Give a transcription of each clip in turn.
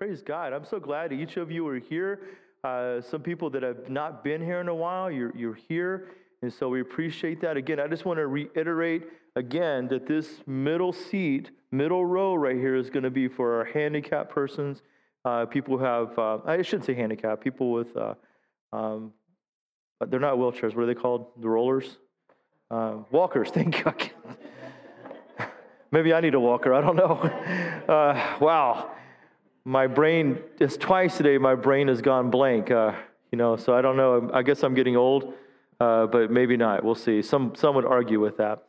Praise God. I'm so glad each of you are here. Uh, some people that have not been here in a while, you're, you're here. And so we appreciate that. Again, I just want to reiterate again that this middle seat, middle row right here is going to be for our handicapped persons, uh, people who have, uh, I shouldn't say handicapped, people with, uh, um, they're not wheelchairs. What are they called? The rollers? Uh, walkers. Thank you. Maybe I need a walker. I don't know. Uh, wow. My brain, is twice today, my brain has gone blank. Uh, you know, so I don't know. I guess I'm getting old, uh, but maybe not. We'll see. Some, some would argue with that.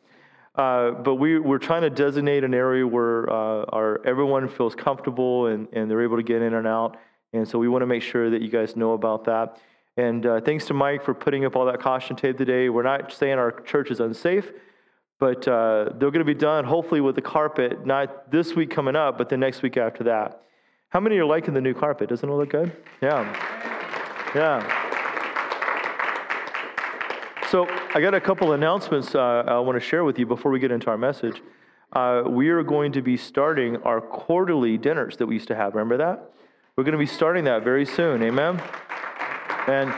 Uh, but we, we're trying to designate an area where uh, our, everyone feels comfortable and, and they're able to get in and out. And so we want to make sure that you guys know about that. And uh, thanks to Mike for putting up all that caution tape today. We're not saying our church is unsafe but uh, they're going to be done hopefully with the carpet, not this week coming up, but the next week after that. How many are liking the new carpet? Doesn't it look good? Yeah. Yeah. So I got a couple announcements uh, I want to share with you before we get into our message. Uh, we are going to be starting our quarterly dinners that we used to have. Remember that? We're going to be starting that very soon. Amen. And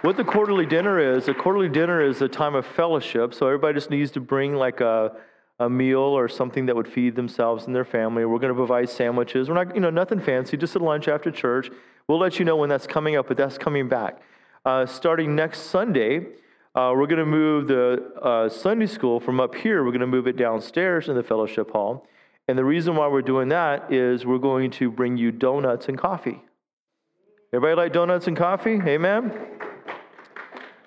what the quarterly dinner is, a quarterly dinner is a time of fellowship. So everybody just needs to bring like a, a meal or something that would feed themselves and their family. We're going to provide sandwiches. We're not, you know, nothing fancy, just a lunch after church. We'll let you know when that's coming up, but that's coming back. Uh, starting next Sunday, uh, we're going to move the uh, Sunday school from up here, we're going to move it downstairs in the fellowship hall. And the reason why we're doing that is we're going to bring you donuts and coffee. Everybody like donuts and coffee? Amen?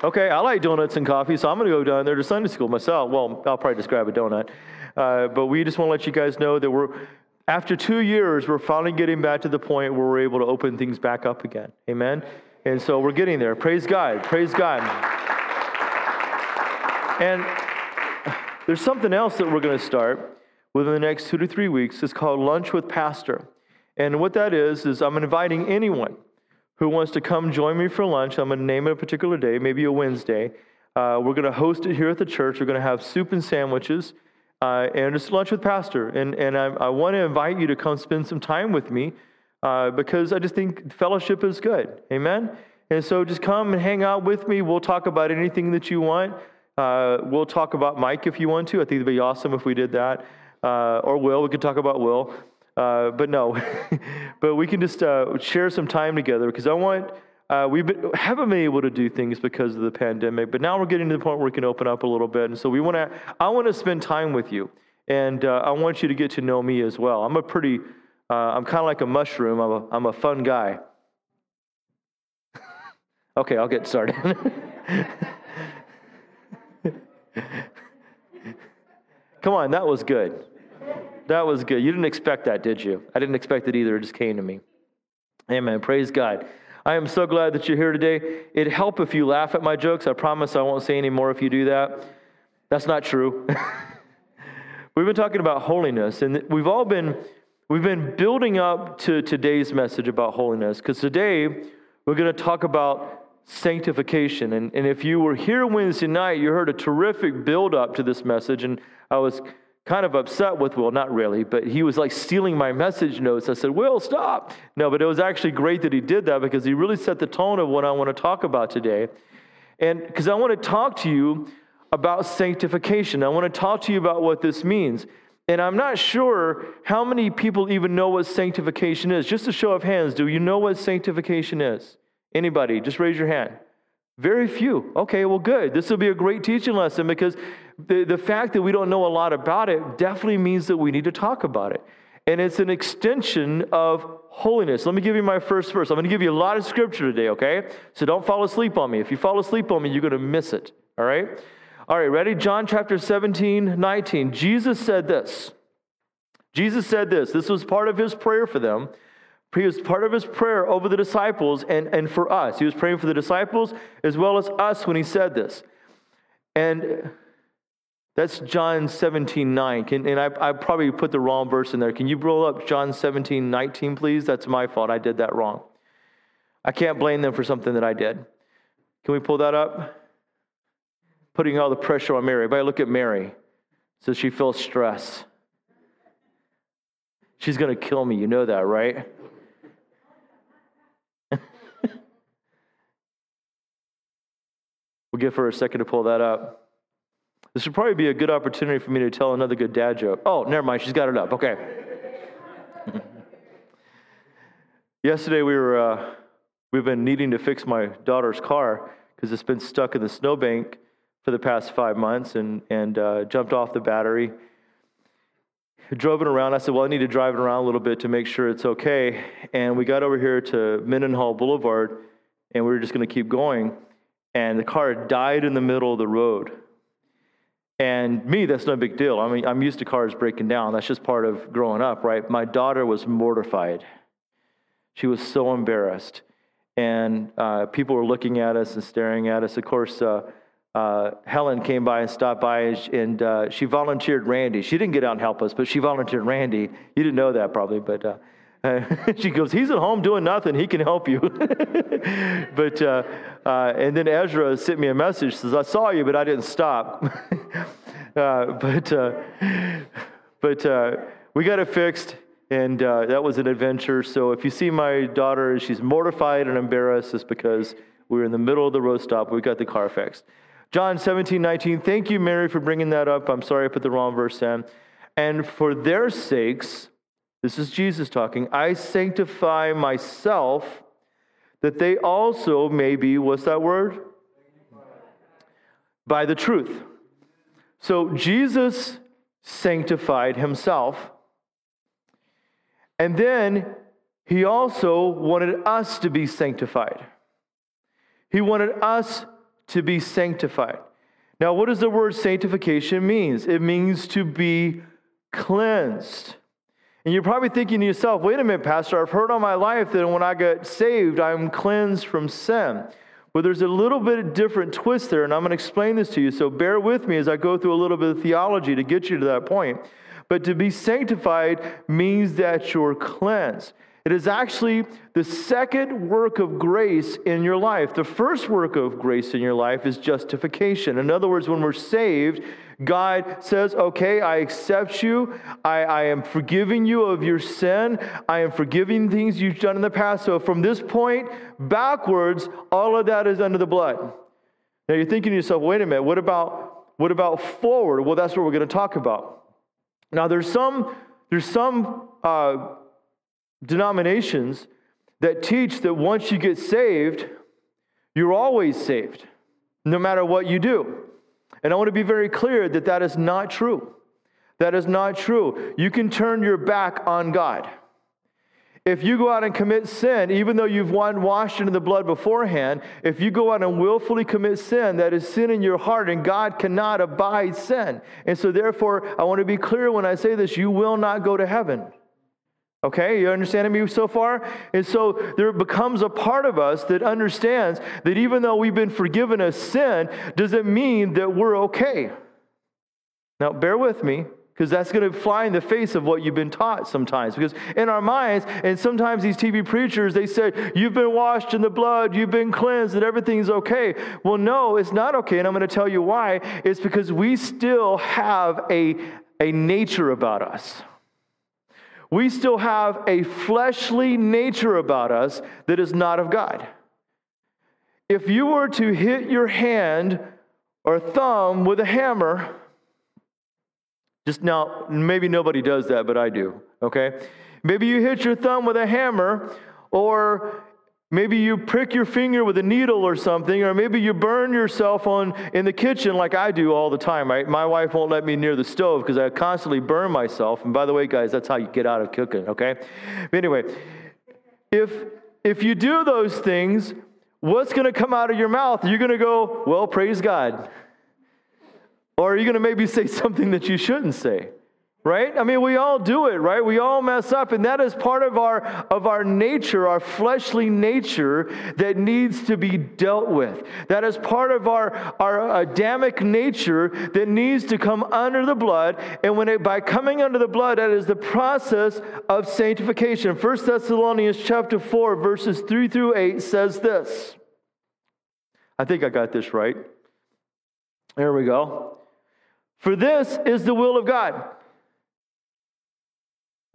Okay, I like donuts and coffee, so I'm going to go down there to Sunday school myself. Well, I'll probably just grab a donut. Uh, but we just want to let you guys know that we're, after two years, we're finally getting back to the point where we're able to open things back up again. Amen? And so we're getting there. Praise God. Praise God. And there's something else that we're going to start within the next two to three weeks. It's called Lunch with Pastor. And what that is, is I'm inviting anyone who wants to come join me for lunch. I'm going to name it a particular day, maybe a Wednesday. Uh, we're going to host it here at the church. We're going to have soup and sandwiches uh, and just lunch with Pastor. And, and I, I, want to invite you to come spend some time with me uh, because I just think fellowship is good. Amen? And so just come and hang out with me. We'll talk about anything that you want. Uh, we'll talk about Mike if you want to. I think it'd be awesome if we did that. Uh, or Will, we could talk about Will. Uh, but no, but we can just uh, share some time together because I want, uh, we haven't been able to do things because of the pandemic, but now we're getting to the point where we can open up a little bit. And so we want to, I want to spend time with you. And uh, I want you to get to know me as well. I'm a pretty, uh, I'm kind of like a mushroom. I'm a, I'm a fun guy. okay, I'll get started. Come on, that was good. That was good. You didn't expect that, did you? I didn't expect it either. It just came to me. Amen. Praise God. I am so glad that you're here today. It'd help if you laugh at my jokes. I promise I won't say any more if you do that. That's not true. we've been talking about holiness, and we've all been we've been building up to today's message about holiness because today we're going to talk about sanctification. And, and if you were here Wednesday night, you heard a terrific build up to this message, and I was kind of upset with Will, not really, but he was like stealing my message notes. I said, Will, stop. No, but it was actually great that he did that because he really set the tone of what I want to talk about today. And because I want to talk to you about sanctification, I want to talk to you about what this means. And I'm not sure how many people even know what sanctification is. Just a show of hands, do you know what sanctification is? Anybody? Just raise your hand. Very few. Okay, well, good. This will be a great teaching lesson because the, the fact that we don't know a lot about it definitely means that we need to talk about it. And it's an extension of holiness. Let me give you my first verse. I'm going to give you a lot of scripture today, okay? So don't fall asleep on me. If you fall asleep on me, you're going to miss it, all right? All right, ready? John chapter 17, 19. Jesus said this Jesus said this. This was part of his prayer for them. He was part of his prayer over the disciples and, and for us. He was praying for the disciples as well as us when he said this. And that's John 17, 9. Can, and I, I probably put the wrong verse in there. Can you roll up John 17, 19, please? That's my fault. I did that wrong. I can't blame them for something that I did. Can we pull that up? Putting all the pressure on Mary. Everybody look at Mary. So she feels stress. She's going to kill me. You know that, right? we'll give her a second to pull that up. This would probably be a good opportunity for me to tell another good dad joke. Oh, never mind. She's got it up. Okay. Yesterday, we were, uh, we've been needing to fix my daughter's car because it's been stuck in the snowbank for the past five months and, and uh, jumped off the battery drove it around. I said, Well, I need to drive it around a little bit to make sure it's okay. And we got over here to Mendenhall Boulevard, and we were just going to keep going. And the car died in the middle of the road. And me, that's no big deal. I mean, I'm used to cars breaking down. That's just part of growing up, right? My daughter was mortified. She was so embarrassed. And uh, people were looking at us and staring at us. Of course, uh, uh, Helen came by and stopped by, and, uh, she volunteered Randy. She didn't get out and help us, but she volunteered Randy. You didn't know that probably, but uh, she goes, He's at home doing nothing. He can help you. but, uh, uh, and then Ezra sent me a message, says, I saw you, but I didn't stop. Uh, but, but we got it fixed. And that was an adventure. So if you see my daughter, she's mortified and embarrassed, it's because we were in the middle of the road stop. We got the car fixed. John 17, 19. Thank you, Mary, for bringing that up. I'm sorry I put the wrong verse in. And for their sakes, this is Jesus talking, I sanctify myself that they also may be, what's that word? By the truth. So Jesus sanctified himself. And then he also wanted us to be sanctified. He wanted us to be sanctified. Now, what does the word sanctification means? It means to be cleansed. And you're probably thinking to yourself, wait a minute, Pastor, I've heard all my life that when I got saved, I'm cleansed from sin. Well, there's a little bit of different twist there, and I'm going to explain this to you. So bear with me as I go through a little bit of theology to get you to that point. But to be sanctified means that you're cleansed. It is actually the second work of grace in your life. The first work of grace in your life is justification. In other words, when we're saved, God says, Okay, I accept you. I, I, am forgiving you of your sin. I am forgiving things you've done in the past. So from this point backwards, all of that is under the blood. Now you're thinking to yourself, wait a minute, what about what about forward? Well, that's what we're going to talk about. Now there's some there's some uh, denominations that teach that once you get saved, you're always saved, no matter what you do. And I want to be very clear that that is not true. That is not true. You can turn your back on God. If you go out and commit sin, even though you've washed into the blood beforehand, if you go out and willfully commit sin, that is sin in your heart, and God cannot abide sin. And so, therefore, I want to be clear when I say this you will not go to heaven. Okay, you understanding me so far? And so there becomes a part of us that understands that even though we've been forgiven of sin, doesn't mean that we're okay. Now, bear with me, because that's going to fly in the face of what you've been taught sometimes. Because in our minds, and sometimes these TV preachers, they say, You've been washed in the blood, you've been cleansed, and everything's okay. Well, no, it's not okay. And I'm going to tell you why. It's because we still have a, a nature about us we still have a fleshly nature about us that is not of God. If you were to hit your hand or thumb with a hammer, just now, maybe nobody does that, but I do, okay? Maybe you hit your thumb with a hammer, or Maybe you prick your finger with a needle or something, or maybe you burn yourself on in the kitchen like I do all the time. Right? My wife won't let me near the stove because I constantly burn myself. And by the way, guys, that's how you get out of cooking. Okay. But anyway, if if you do those things, what's going to come out of your mouth? You're going to go, "Well, praise God," or are you going to maybe say something that you shouldn't say? Right? I mean, we all do it, right? We all mess up, and that is part of our of our nature, our fleshly nature that needs to be dealt with. That is part of our our Adamic nature that needs to come under the blood, and when it by coming under the blood, that is the process of sanctification. 1 Thessalonians chapter 4, verses 3 through 8 says this. I think I got this right. There we go. For this is the will of God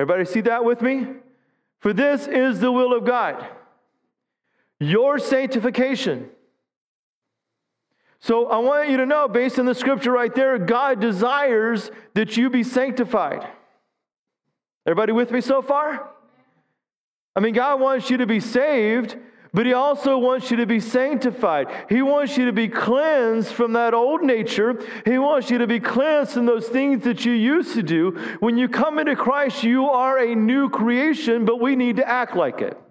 Everybody see that with me? For this is the will of God your sanctification. So I want you to know, based on the scripture right there, God desires that you be sanctified. Everybody with me so far? I mean, God wants you to be saved, but He also wants you to be sanctified. He wants you to be cleansed from that old nature. He wants you to be cleansed from those things that you used to do. When you come into Christ, you are a new creation, but we need to act like it.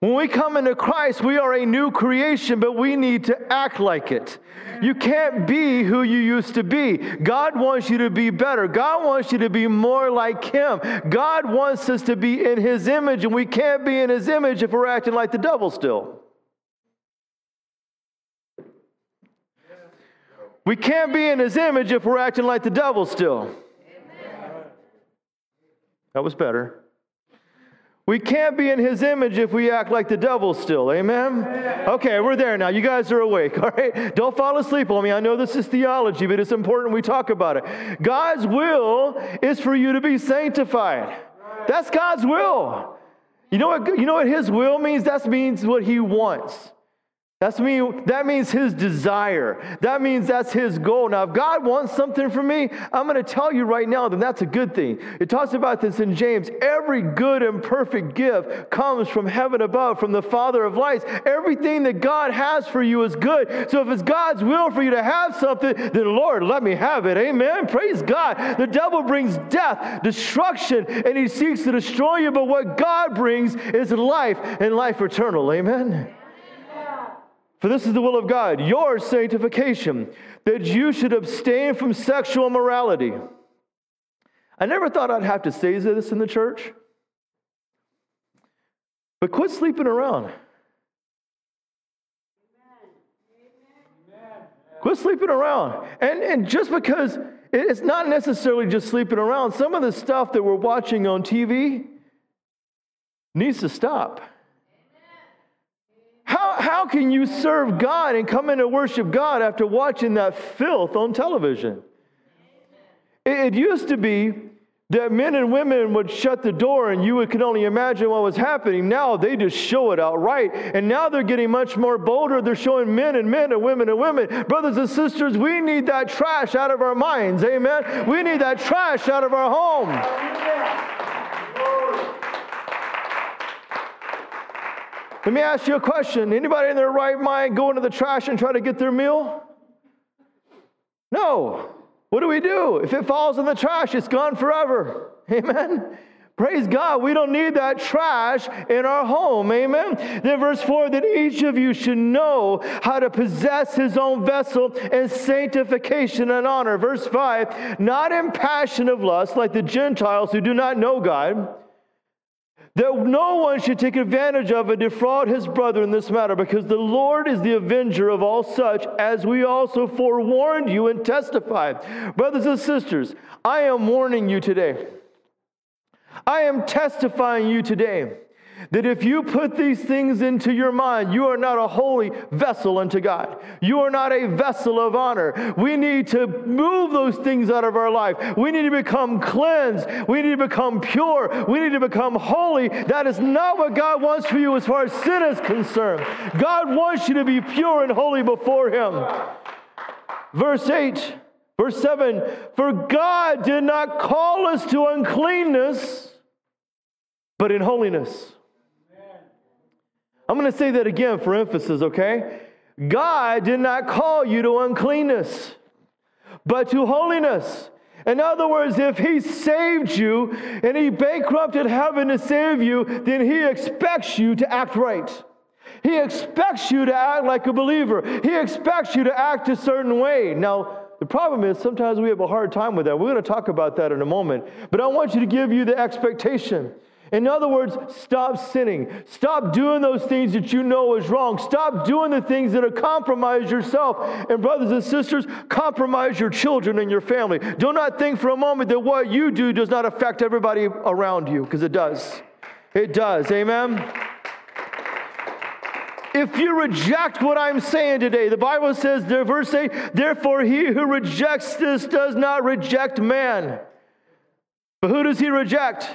When we come into Christ, we are a new creation, but we need to act like it. You can't be who you used to be. God wants you to be better. God wants you to be more like Him. God wants us to be in His image, and we can't be in His image if we're acting like the devil still. We can't be in His image if we're acting like the devil still. That was better. We can't be in his image if we act like the devil still. Amen? Okay, we're there now. You guys are awake, all right? Don't fall asleep on me. I know this is theology, but it's important we talk about it. God's will is for you to be sanctified. That's God's will. You know what, you know what his will means? That means what he wants. That's mean, that means his desire. That means that's his goal. Now, if God wants something from me, I'm going to tell you right now that that's a good thing. It talks about this in James. Every good and perfect gift comes from heaven above, from the Father of lights. Everything that God has for you is good. So if it's God's will for you to have something, then Lord, let me have it. Amen. Praise God. The devil brings death, destruction, and he seeks to destroy you. But what God brings is life and life eternal. Amen. For this is the will of God, your sanctification, that you should abstain from sexual morality. I never thought I'd have to say this in the church, but quit sleeping around. Quit sleeping around. And, and just because it's not necessarily just sleeping around, some of the stuff that we're watching on TV needs to stop. How, can you serve God and come in to worship God after watching that filth on television? It, it used to be that men and women would shut the door and you could only imagine what was happening. Now they just show it outright. And now they're getting much more bolder. They're showing men and men and women and women. Brothers and sisters, we need that trash out of our minds. Amen. We need that trash out of our home. Let me ask you a question. Anybody in their right mind go into the trash and try to get their meal? No. What do we do? If it falls in the trash, it's gone forever. Amen. Praise God. We don't need that trash in our home. Amen. Then, verse 4 that each of you should know how to possess his own vessel in sanctification and honor. Verse 5 not in passion of lust like the Gentiles who do not know God that no one should take advantage of and defraud his brother in this matter, because the Lord is the avenger of all such, as we also forewarned you and testified. Brothers and sisters, I am warning you today. I am testifying you today that if you put these things into your mind, you are not a holy vessel unto God. You are not a vessel of honor. We need to move those things out of our life. We need to become cleansed. We need to become pure. We need to become holy. That is not what God wants for you as far as sin is concerned. God wants you to be pure and holy before Him. Verse 8, verse 7 For God did not call us to uncleanness, but in holiness. I'm going to say that again for emphasis, okay? God did not call you to uncleanness, but to holiness. In other words, if He saved you and He bankrupted heaven to save you, then He expects you to act right. He expects you to act like a believer. He expects you to act a certain way. Now, the problem is sometimes we have a hard time with that. We're going to talk about that in a moment. But I want you to give you the expectation. In other words, stop sinning. Stop doing those things that you know is wrong. Stop doing the things that are compromise yourself. And, brothers and sisters, compromise your children and your family. Do not think for a moment that what you do does not affect everybody around you, because it does. It does. Amen. If you reject what I'm saying today, the Bible says, there, verse 8, therefore he who rejects this does not reject man. But who does he reject?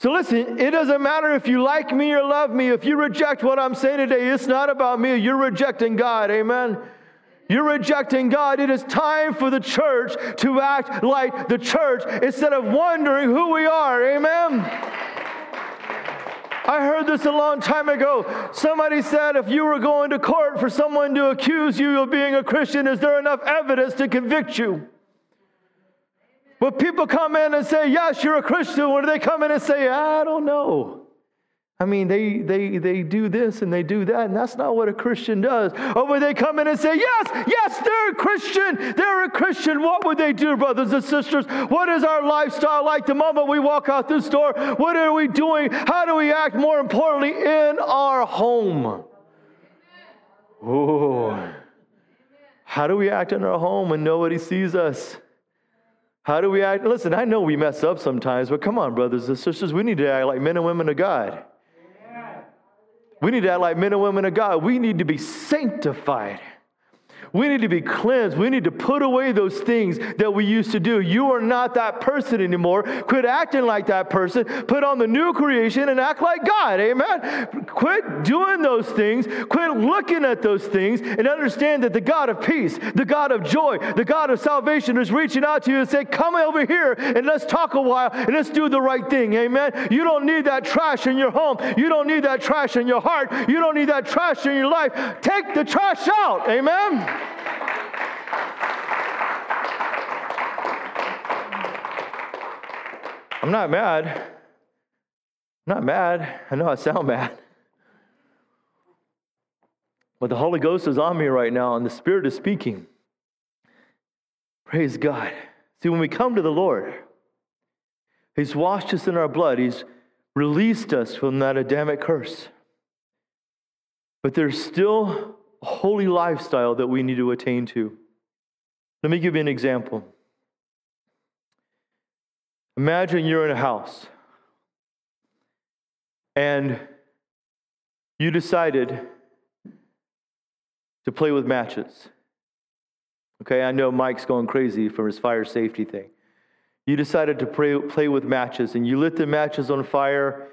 So listen, it doesn't matter if you like me or love me. If you reject what I'm saying today, it's not about me. You're rejecting God. Amen. You're rejecting God. It is time for the church to act like the church instead of wondering who we are. Amen. I heard this a long time ago. Somebody said if you were going to court for someone to accuse you of being a Christian, is there enough evidence to convict you? But people come in and say, Yes, you're a Christian. When they come in and say, I don't know? I mean, they, they, they do this and they do that, and that's not what a Christian does. Oh, or when they come in and say, Yes, yes, they're a Christian, they're a Christian, what would they do, brothers and sisters? What is our lifestyle like the moment we walk out this door? What are we doing? How do we act, more importantly, in our home? Oh, how do we act in our home when nobody sees us? How do we act? Listen, I know we mess up sometimes, but come on, brothers and sisters, we need to act like men and women of God. We need to act like men and women of God. We need to be sanctified. We need to be cleansed. We need to put away those things that we used to do. You are not that person anymore. Quit acting like that person. Put on the new creation and act like God. Amen. Quit doing those things. Quit looking at those things and understand that the God of peace, the God of joy, the God of salvation is reaching out to you and saying, Come over here and let's talk a while and let's do the right thing. Amen. You don't need that trash in your home. You don't need that trash in your heart. You don't need that trash in your life. Take the trash out. Amen. I'm not mad. I'm not mad. I know I sound mad. But the Holy Ghost is on me right now, and the Spirit is speaking. Praise God. See, when we come to the Lord, He's washed us in our blood, He's released us from that Adamic curse. But there's still a holy lifestyle that we need to attain to. Let me give you an example. Imagine you're in a house and you decided to play with matches. Okay, I know Mike's going crazy from his fire safety thing. You decided to play, play with matches and you lit the matches on fire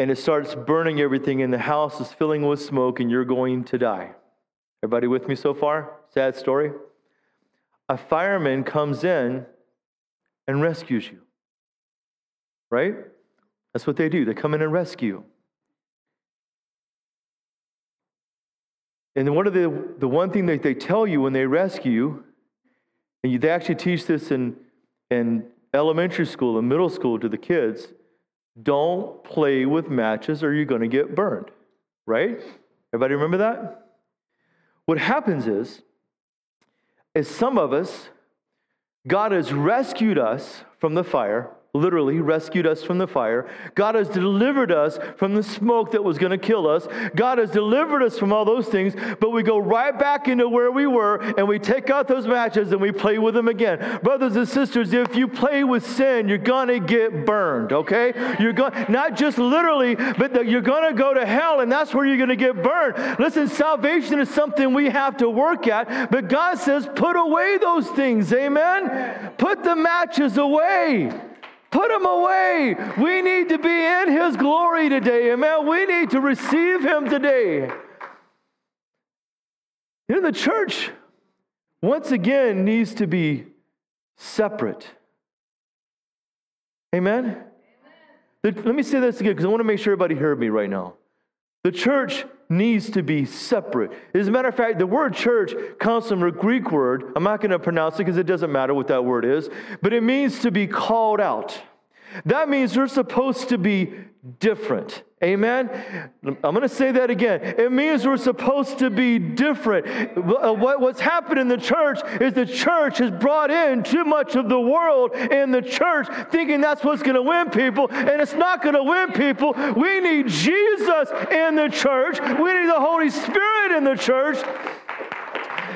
and it starts burning everything, and the house is filling with smoke, and you're going to die. Everybody with me so far? Sad story. A fireman comes in and rescues you. Right? That's what they do. They come in and rescue. And one of the, the one thing that they tell you when they rescue and you, they actually teach this in, in elementary school and middle school to the kids, don't play with matches or you're going to get burned, right? Everybody remember that? What happens is, is some of us, God has rescued us from the fire, literally rescued us from the fire. God has delivered us from the smoke that was going to kill us. God has delivered us from all those things, but we go right back into where we were and we take out those matches and we play with them again. Brothers and sisters, if you play with sin, you're going to get burned, okay? You're going not just literally, but the, you're going to go to hell and that's where you're going to get burned. Listen, salvation is something we have to work at, but God says put away those things. Amen. Put the matches away. Put him away. We need to be in His glory today. Amen. We need to receive Him today. You know, the church, once again, needs to be separate. Amen? Amen. Let me say this again because I want to make sure everybody heard me right now. The church needs to be separate. As a matter of fact, the word church comes from a Greek word. I'm not going to pronounce it because it doesn't matter what that word is, but it means to be called out. That means we're supposed to be different. Amen? I'm going to say that again. It means we're supposed to be different. Uh, what's happened in the church is the church has brought in too much of the world in the church, thinking that's what's going to win people, and it's not going to win people. We need Jesus in the church, we need the Holy Spirit in the church.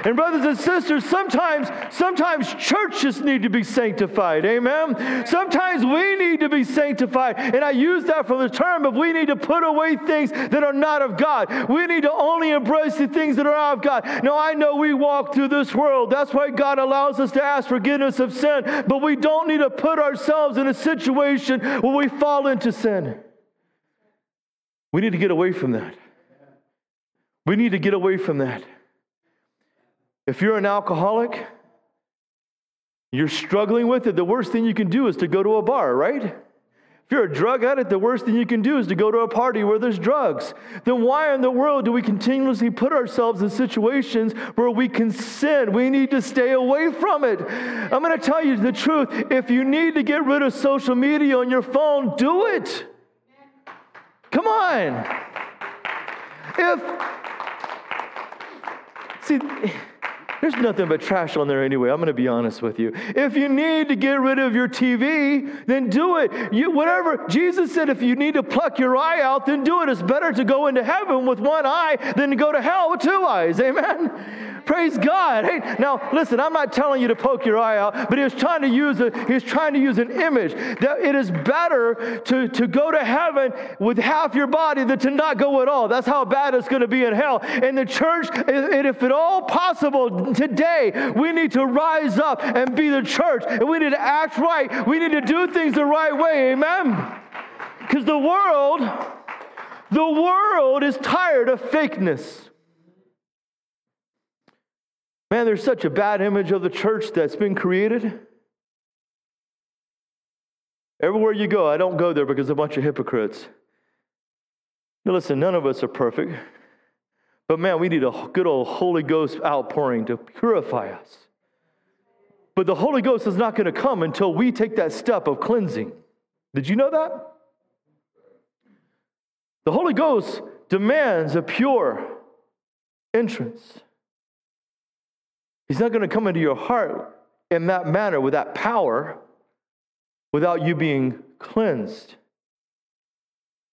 And brothers and sisters, sometimes, sometimes churches need to be sanctified. Amen. Sometimes we need to be sanctified. And I use that from the term of we need to put away things that are not of God. We need to only embrace the things that are of God. Now I know we walk through this world. That's why God allows us to ask forgiveness of sin. But we don't need to put ourselves in a situation where we fall into sin. We need to get away from that. We need to get away from that. If you're an alcoholic, you're struggling with it, the worst thing you can do is to go to a bar, right? If you're a drug addict, the worst thing you can do is to go to a party where there's drugs. Then why in the world do we continuously put ourselves in situations where we can sin? We need to stay away from it. I'm going to tell you the truth. If you need to get rid of social media on your phone, do it. Come on. If, see, there's nothing but trash on there anyway. I'm going to be honest with you. If you need to get rid of your TV, then do it. You, whatever Jesus said, if you need to pluck your eye out, then do it. It's better to go into heaven with one eye than to go to hell with two eyes. Amen. Praise God. Hey, now listen, I'm not telling you to poke your eye out, but he was trying to use a, he was trying to use an image that it is better to, to go to heaven with half your body than to not go at all. That's how bad it's going to be in hell. And the church, if at all possible today, we need to rise up and be the church. And we need to act right. We need to do things the right way. Amen. Because the world, the world is tired of fakeness. Man, there's such a bad image of the church that's been created. Everywhere you go, I don't go there because a bunch of hypocrites. Now, listen, none of us are perfect. But man, we need a good old Holy Ghost outpouring to purify us. But the Holy Ghost is not going to come until we take that step of cleansing. Did you know that? The Holy Ghost demands a pure entrance. He's not going to come into your heart in that manner with that power without you being cleansed.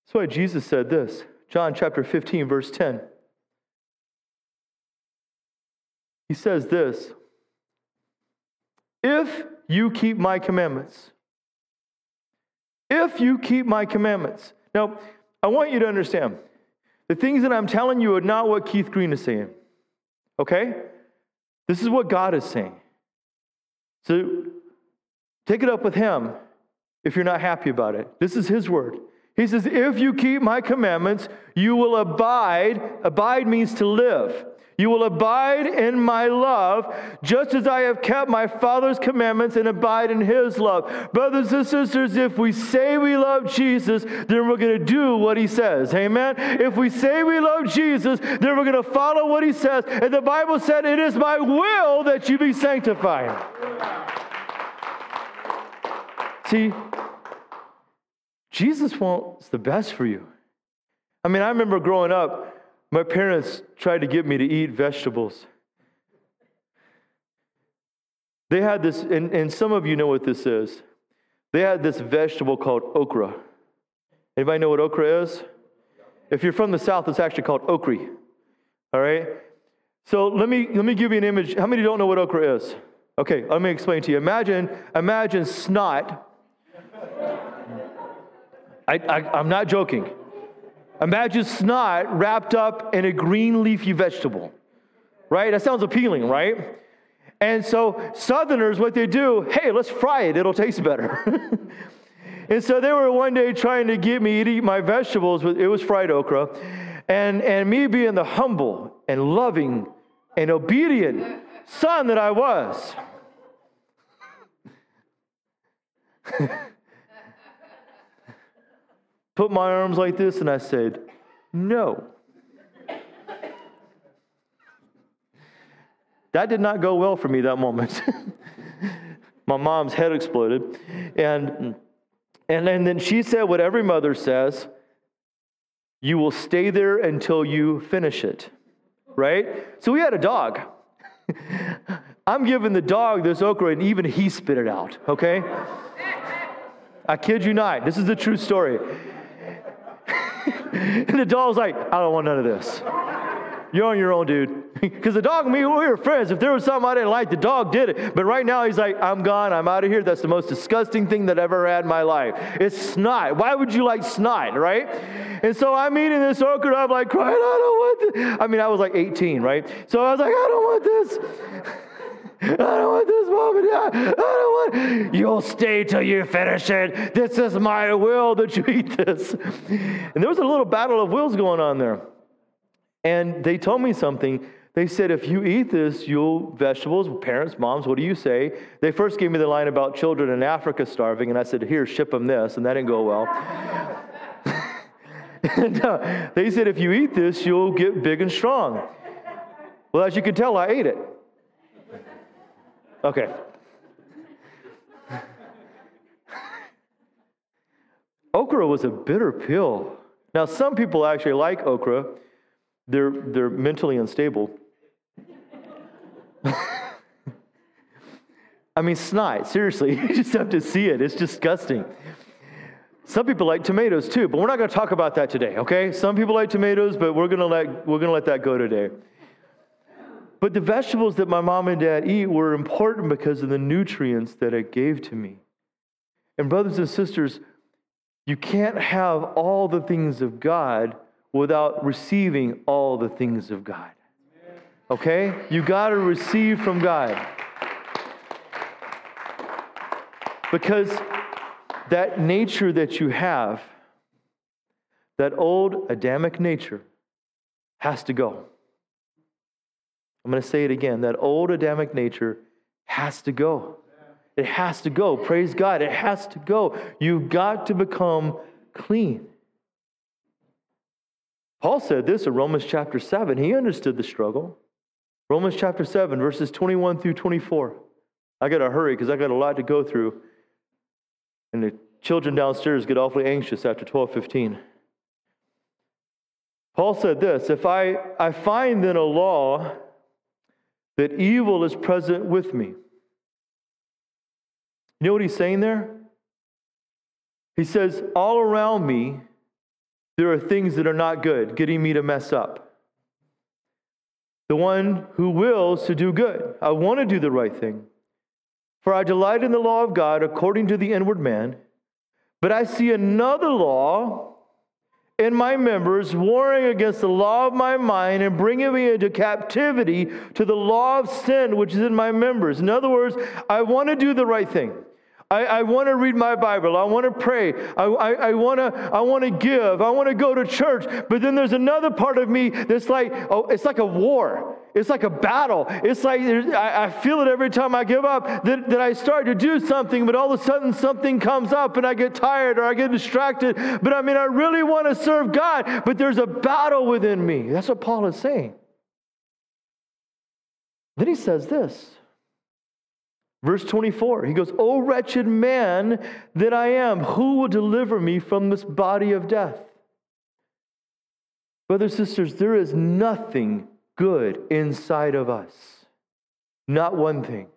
That's why Jesus said this John chapter 15, verse 10. He says this If you keep my commandments, if you keep my commandments. Now, I want you to understand the things that I'm telling you are not what Keith Green is saying. Okay? This is what God is saying. So take it up with Him if you're not happy about it. This is His word. He says, If you keep my commandments, you will abide. Abide means to live. You will abide in my love, just as I have kept my Father's commandments and abide in his love. Brothers and sisters, if we say we love Jesus, then we're going to do what he says. Amen? If we say we love Jesus, then we're going to follow what he says. And the Bible said, It is my will that you be sanctified. See, Jesus wants the best for you. I mean, I remember growing up, my parents tried to get me to eat vegetables. They had this, and, and some of you know what this is. They had this vegetable called okra. Anybody know what okra is? If you're from the South, it's actually called okra. All right? So let me, let me give you an image. How many don't know what okra is? Okay, let me explain to you. Imagine, imagine snot. I, I, I'm not joking. Imagine snot wrapped up in a green leafy vegetable, right? That sounds appealing, right? And so, Southerners, what they do, hey, let's fry it, it'll taste better. and so, they were one day trying to get me to eat my vegetables, with, it was fried okra. And, and me being the humble and loving and obedient son that I was. put my arms like this, and I said, No. that did not go well for me that moment. my mom's head exploded. And And then, then she said what every mother says you will stay there until you finish it, right? So we had a dog. I'm giving the dog this okra, and even he spit it out, okay? I kid you not. This is the true story. and the dog's like, I don't want none of this. You're on your own, dude. Because the dog and me, we were friends. If there was something I didn't like, the dog did it. But right now, he's like, I'm gone. I'm out of here. That's the most disgusting thing that ever had in my life. It's snot. Why would you like snot, right? And so I'm eating this okra. I'm like crying, I don't want this. I mean, I was like 18, right? So I was like, I don't want this. I don't want this mom I don't want. You'll stay till you finish it. This is my will that you eat this. And there was a little battle of wills going on there. And they told me something. They said, if you eat this, you'll, vegetables, parents, moms, what do you say? They first gave me the line about children in Africa starving, and I said, here, ship them this, and that didn't go well. and, uh, they said, if you eat this, you'll get big and strong. Well, as you can tell, I ate it. Okay. okra was a bitter pill. Now, some people actually like okra they're, they're mentally unstable. I mean, snot, seriously. You just have to see it. It's disgusting. Some people like tomatoes too, but we're not going to talk about that today, okay? Some people like tomatoes, but we're going to let, we're going to let that go today. But the vegetables that my mom and dad eat were important because of the nutrients that it gave to me. And, brothers and sisters, you can't have all the things of God without receiving all the things of God. Okay? You got to receive from God. Because that nature that you have, that old Adamic nature, has to go. I'm going to say it again. That old Adamic nature has to go. It has to go. Praise God. It has to go. You've got to become clean. Paul said this in Romans chapter 7. He understood the struggle. Romans chapter 7, verses 21 through 24. I got to hurry because I got a lot to go through. And the children downstairs get awfully anxious after 12 15. Paul said this If I, I find then a law that evil is present with me. You know what he's saying there? He says, All around me, there are things that are not good, getting me to mess up. The one who wills to do good. I want to do the right thing. For I delight in the law of God according to the inward man. But I see another law in my members, warring against the law of my mind and bringing me into captivity to the law of sin which is in my members. In other words, I want to do the right thing. I, I want to read my Bible. I want to pray. I, I, I want to I want to give. I want to go to church. But then there's another part of me that's like, oh, it's like a war. It's like a battle. It's like I, feel it every time I give up that, that I start to do something, but all of a sudden something comes up and I get tired or I get distracted. But I mean, I really want to serve God, but there's a battle within me. That's what Paul is saying. Then he says this Verse 24, he goes, O wretched man that I am, who will deliver me from this body of death? Brothers and sisters, there is nothing good inside of us. Not one thing.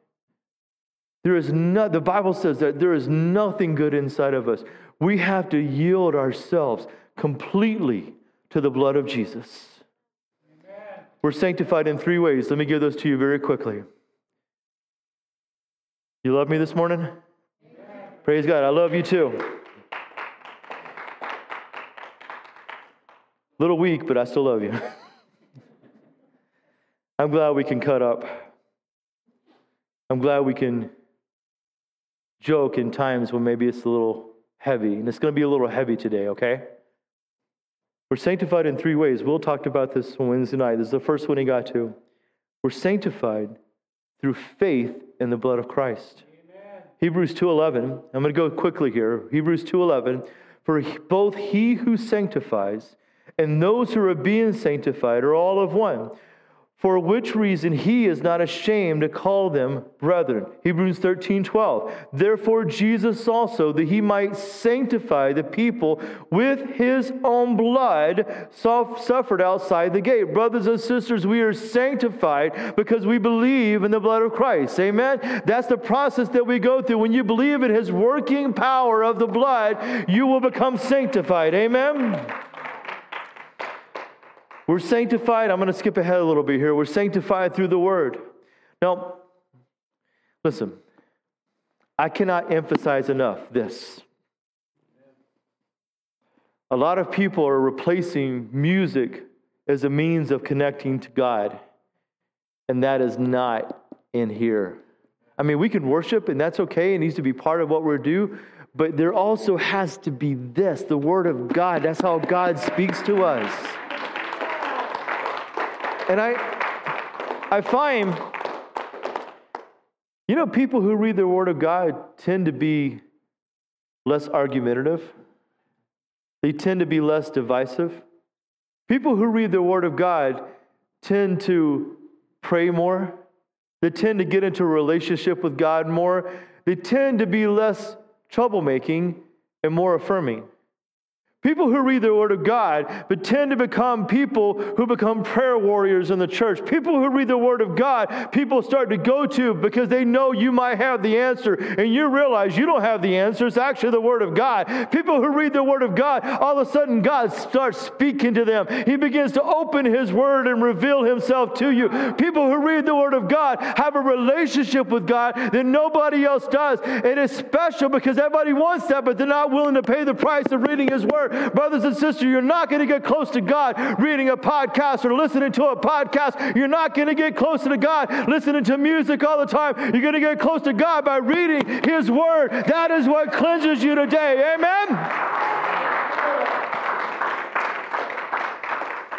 There is not, the Bible says that there is nothing good inside of us. We have to yield ourselves completely to the blood of Jesus. Amen. We're sanctified in three ways. Let me give those to you very quickly. You love me this morning? Amen. Praise God. I love you too. Little weak, but I still love you. I'm glad we can cut up. I'm glad we can joke in times when maybe it's a little heavy. And it's going to be a little heavy today, okay? We're sanctified in three ways. Will talked about this on Wednesday night. This is the first one he got to. We're sanctified through faith in the blood of Christ. Amen. Hebrews 2:11. I'm going to go quickly here. Hebrews 2:11. For both he who sanctifies and those who are being sanctified are all of one. For which reason he is not ashamed to call them brethren. Hebrews 13, 12. Therefore, Jesus also, that he might sanctify the people with his own blood, suffered outside the gate. Brothers and sisters, we are sanctified because we believe in the blood of Christ. Amen? That's the process that we go through. When you believe in his working power of the blood, you will become sanctified. Amen? We're sanctified. I'm going to skip ahead a little bit here. We're sanctified through the word. Now, listen, I cannot emphasize enough this. A lot of people are replacing music as a means of connecting to God, and that is not in here. I mean, we can worship, and that's okay. It needs to be part of what we do, but there also has to be this the Word of God. That's how God speaks to us. And I, I find, you know, people who read the Word of God tend to be less argumentative, they tend to be less divisive. People who read the Word of God tend to pray more, they tend to get into a relationship with God more, they tend to be less troublemaking and more affirming. People who read the Word of God but tend to become people who become prayer warriors in the church. People who read the Word of God, people start to go to because they know you might have the answer and you realize you don't have the answer. It's actually the Word of God. People who read the Word of God, all of a sudden God starts speaking to them. He begins to open His Word and reveal Himself to you. People who read the Word of God have a relationship with God that nobody else does. It is special because everybody wants that, but they're not willing to pay the price of reading His Word. Brothers and sisters, you're not going to get close to God reading a podcast or listening to a podcast. You're not going to get closer to God listening to music all the time. You're going to get close to God by reading His Word. That is what cleanses you today. Amen?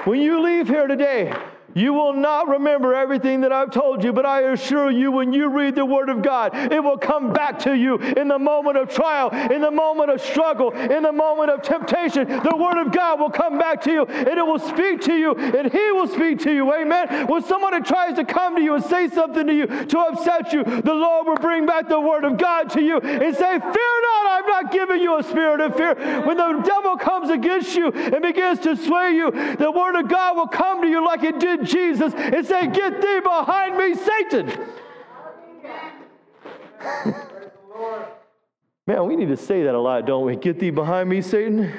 When you leave here today, you will not remember everything that I've told you, but I assure you, when you read the Word of God, it will come back to you in the moment of trial, in the moment of struggle, in the moment of temptation. The Word of God will come back to you and it will speak to you and He will speak to you. Amen. When someone tries to come to you and say something to you to upset you, the Lord will bring back the Word of God to you and say, Fear not, I've not given you a spirit of fear. When the devil comes against you and begins to sway you, the Word of God will come to you like it did Jesus and say, Get thee behind me, Satan. Man, we need to say that a lot, don't we? Get thee behind me, Satan.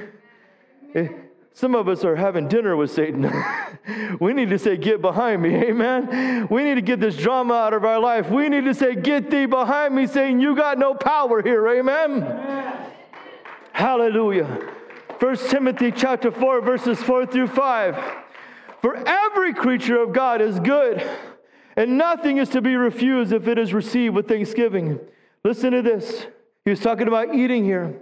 Eh, some of us are having dinner with Satan. we need to say, Get behind me. Amen. We need to get this drama out of our life. We need to say, Get thee behind me, Satan. You got no power here. Amen. Amen. Hallelujah. 1 Timothy chapter 4, verses 4 through 5. For every creature of God is good, and nothing is to be refused if it is received with thanksgiving. Listen to this. He was talking about eating here.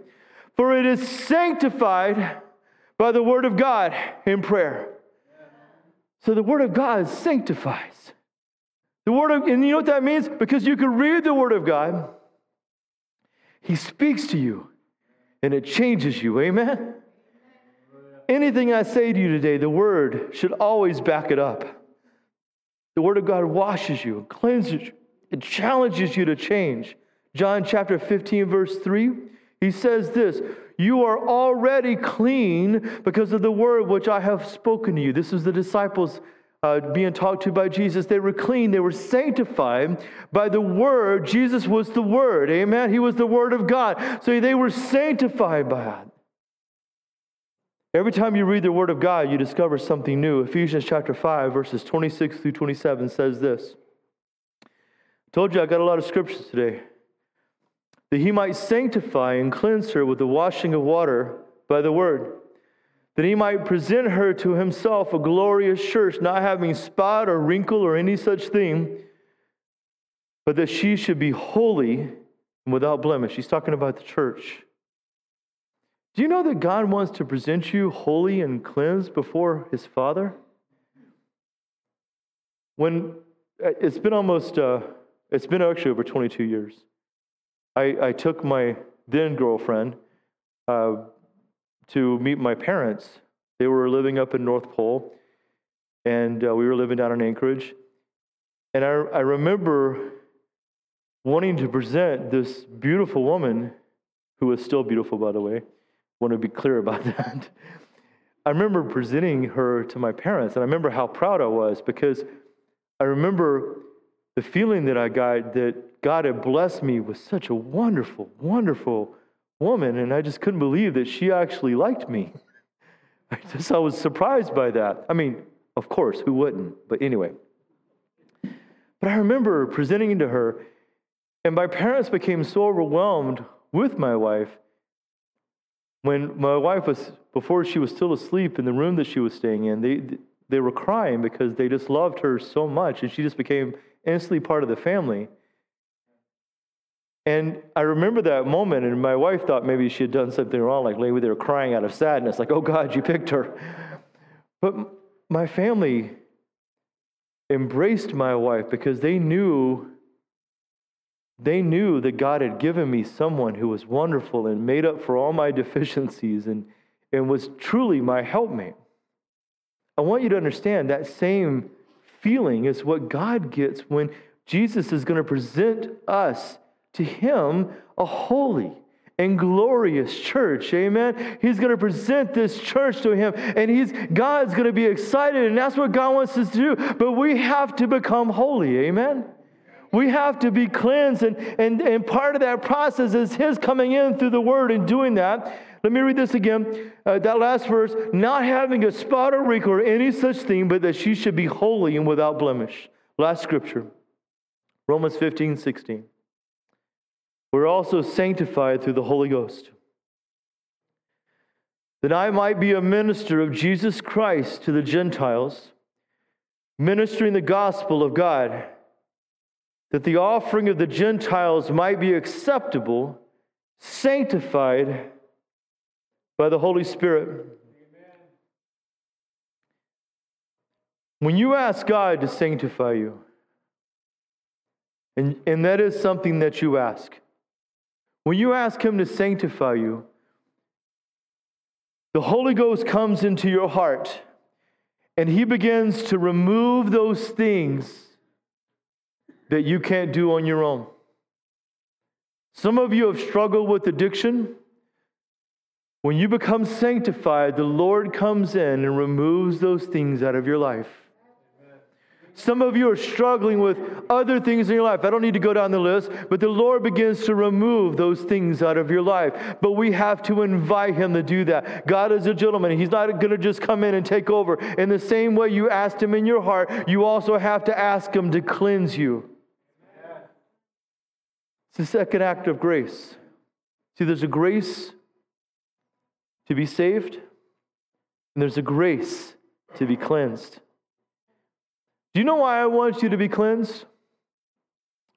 For it is sanctified by the word of God in prayer. So the word of God sanctifies. The word of, and you know what that means? Because you can read the word of God, he speaks to you, and it changes you. Amen? Anything I say to you today, the word should always back it up. The word of God washes you, cleanses you, it challenges you to change. John chapter 15, verse 3, he says this You are already clean because of the word which I have spoken to you. This is the disciples uh, being talked to by Jesus. They were clean, they were sanctified by the word. Jesus was the word. Amen. He was the word of God. So they were sanctified by. Every time you read the Word of God, you discover something new. Ephesians chapter 5, verses 26 through 27 says this. Told you I got a lot of scriptures today. That he might sanctify and cleanse her with the washing of water by the Word, that he might present her to himself a glorious church, not having spot or wrinkle or any such thing, but that she should be holy and without blemish. He's talking about the church. Do you know that God wants to present you holy and cleansed before his Father? When uh, it's been almost, uh, it's been actually over 22 years. I, I took my then girlfriend uh, to meet my parents. They were living up in North Pole. and uh, we were living down in Anchorage. And I, I remember wanting to present this beautiful woman, who was still beautiful, by the way. Want to be clear about that. I remember presenting her to my parents, and I remember how proud I was because I remember the feeling that I got that God had blessed me with such a wonderful, wonderful woman, and I just couldn't believe that she actually liked me. I just I was surprised by that. I mean, of course, who wouldn't? But anyway. But I remember presenting to her, and my parents became so overwhelmed with my wife when my wife was before she was still asleep in the room that she was staying in. They they were crying because they just loved her so much, and she just became instantly part of the family. And I remember that moment, and my wife thought maybe she had done something wrong, like maybe they were crying out of sadness, like, oh God, you picked her. But my family embraced my wife because they knew they knew that God had given me someone who was wonderful and made up for all my deficiencies and, and was truly my helpmate. I want you to understand that same feeling is what God gets when Jesus is going to present us to Him a holy and glorious church. Amen. He's going to present this church to him and he's God's going to be excited and that's what God wants us to do. But we have to become holy. Amen. We have to be cleansed and, and, and part of that process is his coming in through the word and doing that. Let me read this again. Uh, that last verse, not having a spot or wrinkle or any such thing, but that she should be holy and without blemish. Last scripture, Romans 15, 16. We're also sanctified through the Holy Ghost. That I might be a minister of Jesus Christ to the Gentiles, ministering the gospel of God, that the offering of the Gentiles might be acceptable, sanctified by the Holy Spirit. When you ask God to sanctify you, and, and that is something that you ask, when you ask Him to sanctify you, the Holy Ghost comes into your heart and He begins to remove those things that you can't do on your own. Some of you have struggled with addiction. When you become sanctified, the Lord comes in and removes those things out of your life. Some of you are struggling with other things in your life. I don't need to go down the list, but the Lord begins to remove those things out of your life. But we have to invite Him to do that. God is a gentleman. He's not going to just come in and take over. In the same way you asked Him in your heart, you also have to ask Him to cleanse you. The second act of grace. See, there's a grace to be saved, and there's a grace to be cleansed. Do you know why I want you to be cleansed?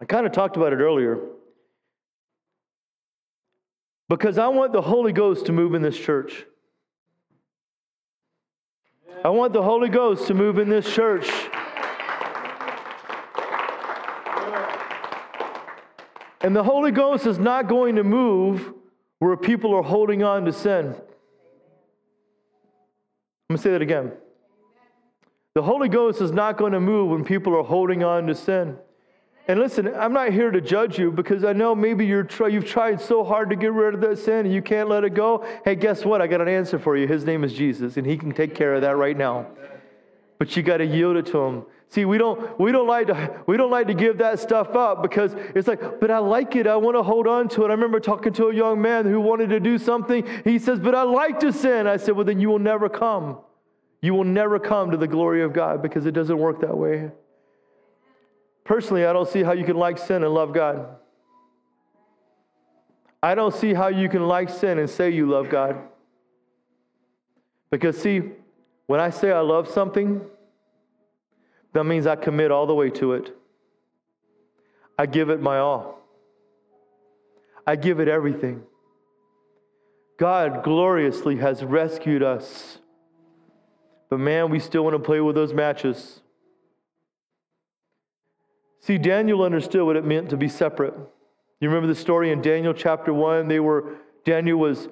I kind of talked about it earlier. Because I want the Holy Ghost to move in this church. I want the Holy Ghost to move in this church. And the Holy Ghost is not going to move where people are holding on to sin. I'm going to say that again. The Holy Ghost is not going to move when people are holding on to sin. And listen, I'm not here to judge you because I know maybe you're try, you've tried so hard to get rid of that sin and you can't let it go. Hey, guess what? I got an answer for you. His name is Jesus, and He can take care of that right now. But you got to yield it to Him. See, we don't we don't like to we don't like to give that stuff up because it's like, but I like it. I want to hold on to it. I remember talking to a young man who wanted to do something. He says, "But I like to sin." I said, "Well, then you will never come." You will never come to the glory of God because it doesn't work that way. Personally, I don't see how you can like sin and love God. I don't see how you can like sin and say you love God. Because, see, when I say I love something, that means I commit all the way to it. I give it my all. I give it everything. God gloriously has rescued us but man, we still want to play with those matches. See, Daniel understood what it meant to be separate. You remember the story in Daniel chapter 1? They were Daniel was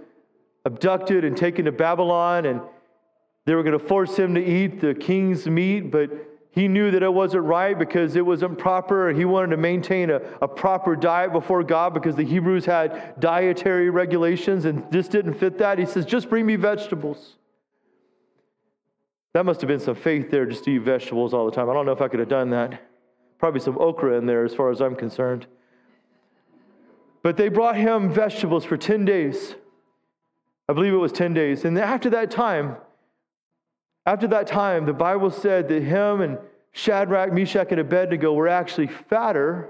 abducted and taken to Babylon and They were going to force him to eat the king's meat, but he knew that it wasn't right because it wasn't proper. He wanted to maintain a, a proper diet before God because the Hebrews had dietary regulations and this didn't fit that. He says, Just bring me vegetables. That must have been some faith there just to eat vegetables all the time. I don't know if I could have done that. Probably some okra in there as far as I'm concerned. But they brought him vegetables for 10 days. I believe it was 10 days. And after that time, after that time, the Bible said that him and Shadrach, Meshach, and Abednego were actually fatter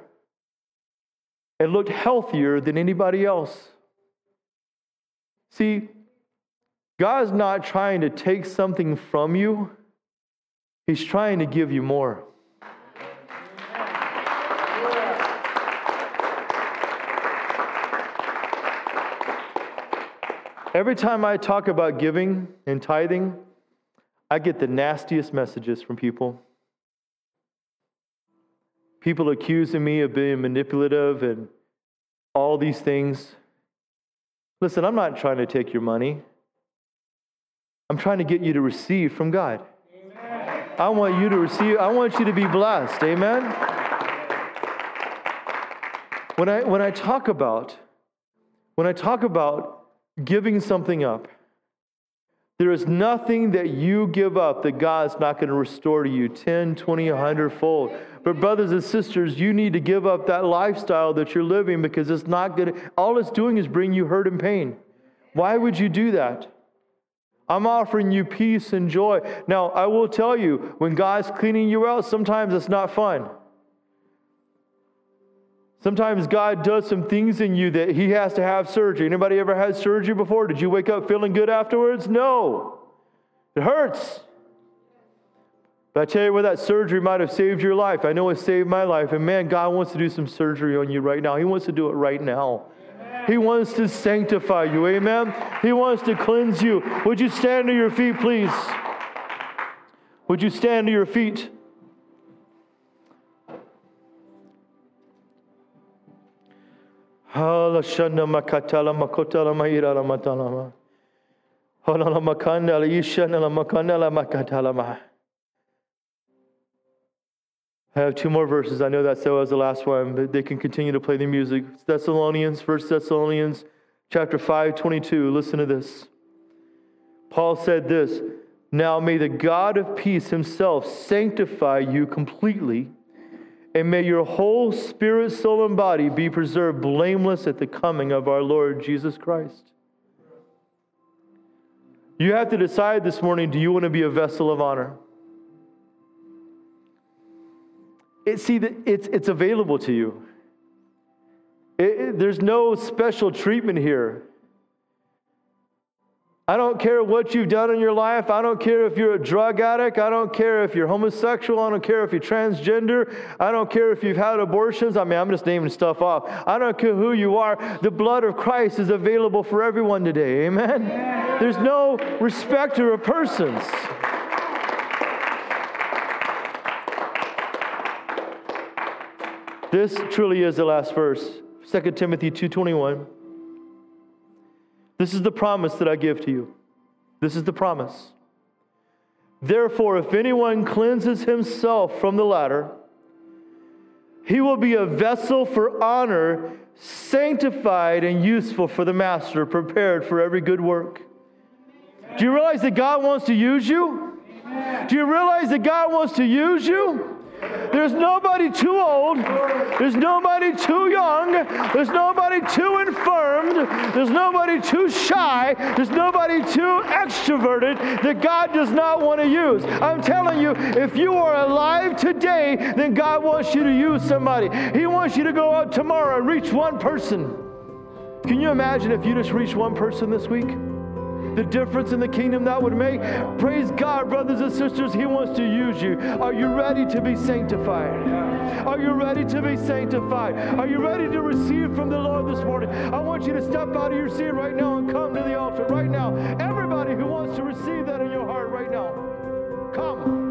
and looked healthier than anybody else. See, God's not trying to take something from you, He's trying to give you more. Every time I talk about giving and tithing, I get the nastiest messages from people. People accusing me of being manipulative and all these things. Listen, I'm not trying to take your money. I'm trying to get you to receive from God. Amen. I want you to receive, I want you to be blessed. Amen. When I when I talk about when I talk about giving something up, there is nothing that you give up that God's not going to restore to you 10, 20, 100 fold. But, brothers and sisters, you need to give up that lifestyle that you're living because it's not good. all it's doing is bring you hurt and pain. Why would you do that? I'm offering you peace and joy. Now, I will tell you, when God's cleaning you out, sometimes it's not fun. Sometimes God does some things in you that He has to have surgery. Anybody ever had surgery before? Did you wake up feeling good afterwards? No. It hurts. But I tell you where that surgery might have saved your life. I know it saved my life. And man, God wants to do some surgery on you right now. He wants to do it right now. He wants to sanctify you. Amen. He wants to cleanse you. Would you stand to your feet, please? Would you stand to your feet? I have two more verses. I know that so was the last one, but they can continue to play the music. Thessalonians, 1 Thessalonians chapter 5, 22. Listen to this. Paul said this Now may the God of peace himself sanctify you completely and may your whole spirit, soul, and body be preserved blameless at the coming of our Lord Jesus Christ. You have to decide this morning do you want to be a vessel of honor? It, see, it's, it's available to you. It, it, there's no special treatment here. I don't care what you've done in your life. I don't care if you're a drug addict. I don't care if you're homosexual. I don't care if you're transgender. I don't care if you've had abortions. I mean, I'm just naming stuff off. I don't care who you are. The blood of Christ is available for everyone today. Amen? There's no respecter of persons. This truly is the last verse. 2 Timothy 2:21. This is the promise that I give to you. This is the promise. Therefore, if anyone cleanses himself from the latter, he will be a vessel for honor, sanctified and useful for the master, prepared for every good work. Do you realize that God wants to use you? Do you realize that God wants to use you? There's nobody too old. There's nobody too young. There's nobody too infirmed. There's nobody too shy. There's nobody too extroverted that God does not want to use. I'm telling you, if you are alive today, then God wants you to use somebody. He wants you to go out tomorrow and reach one person. Can you imagine if you just reached one person this week? The difference in the kingdom that would make. Praise God, brothers and sisters, He wants to use you. Are you ready to be sanctified? Are you ready to be sanctified? Are you ready to receive from the Lord this morning? I want you to step out of your seat right now and come to the altar right now. Everybody who wants to receive that in your heart right now, come.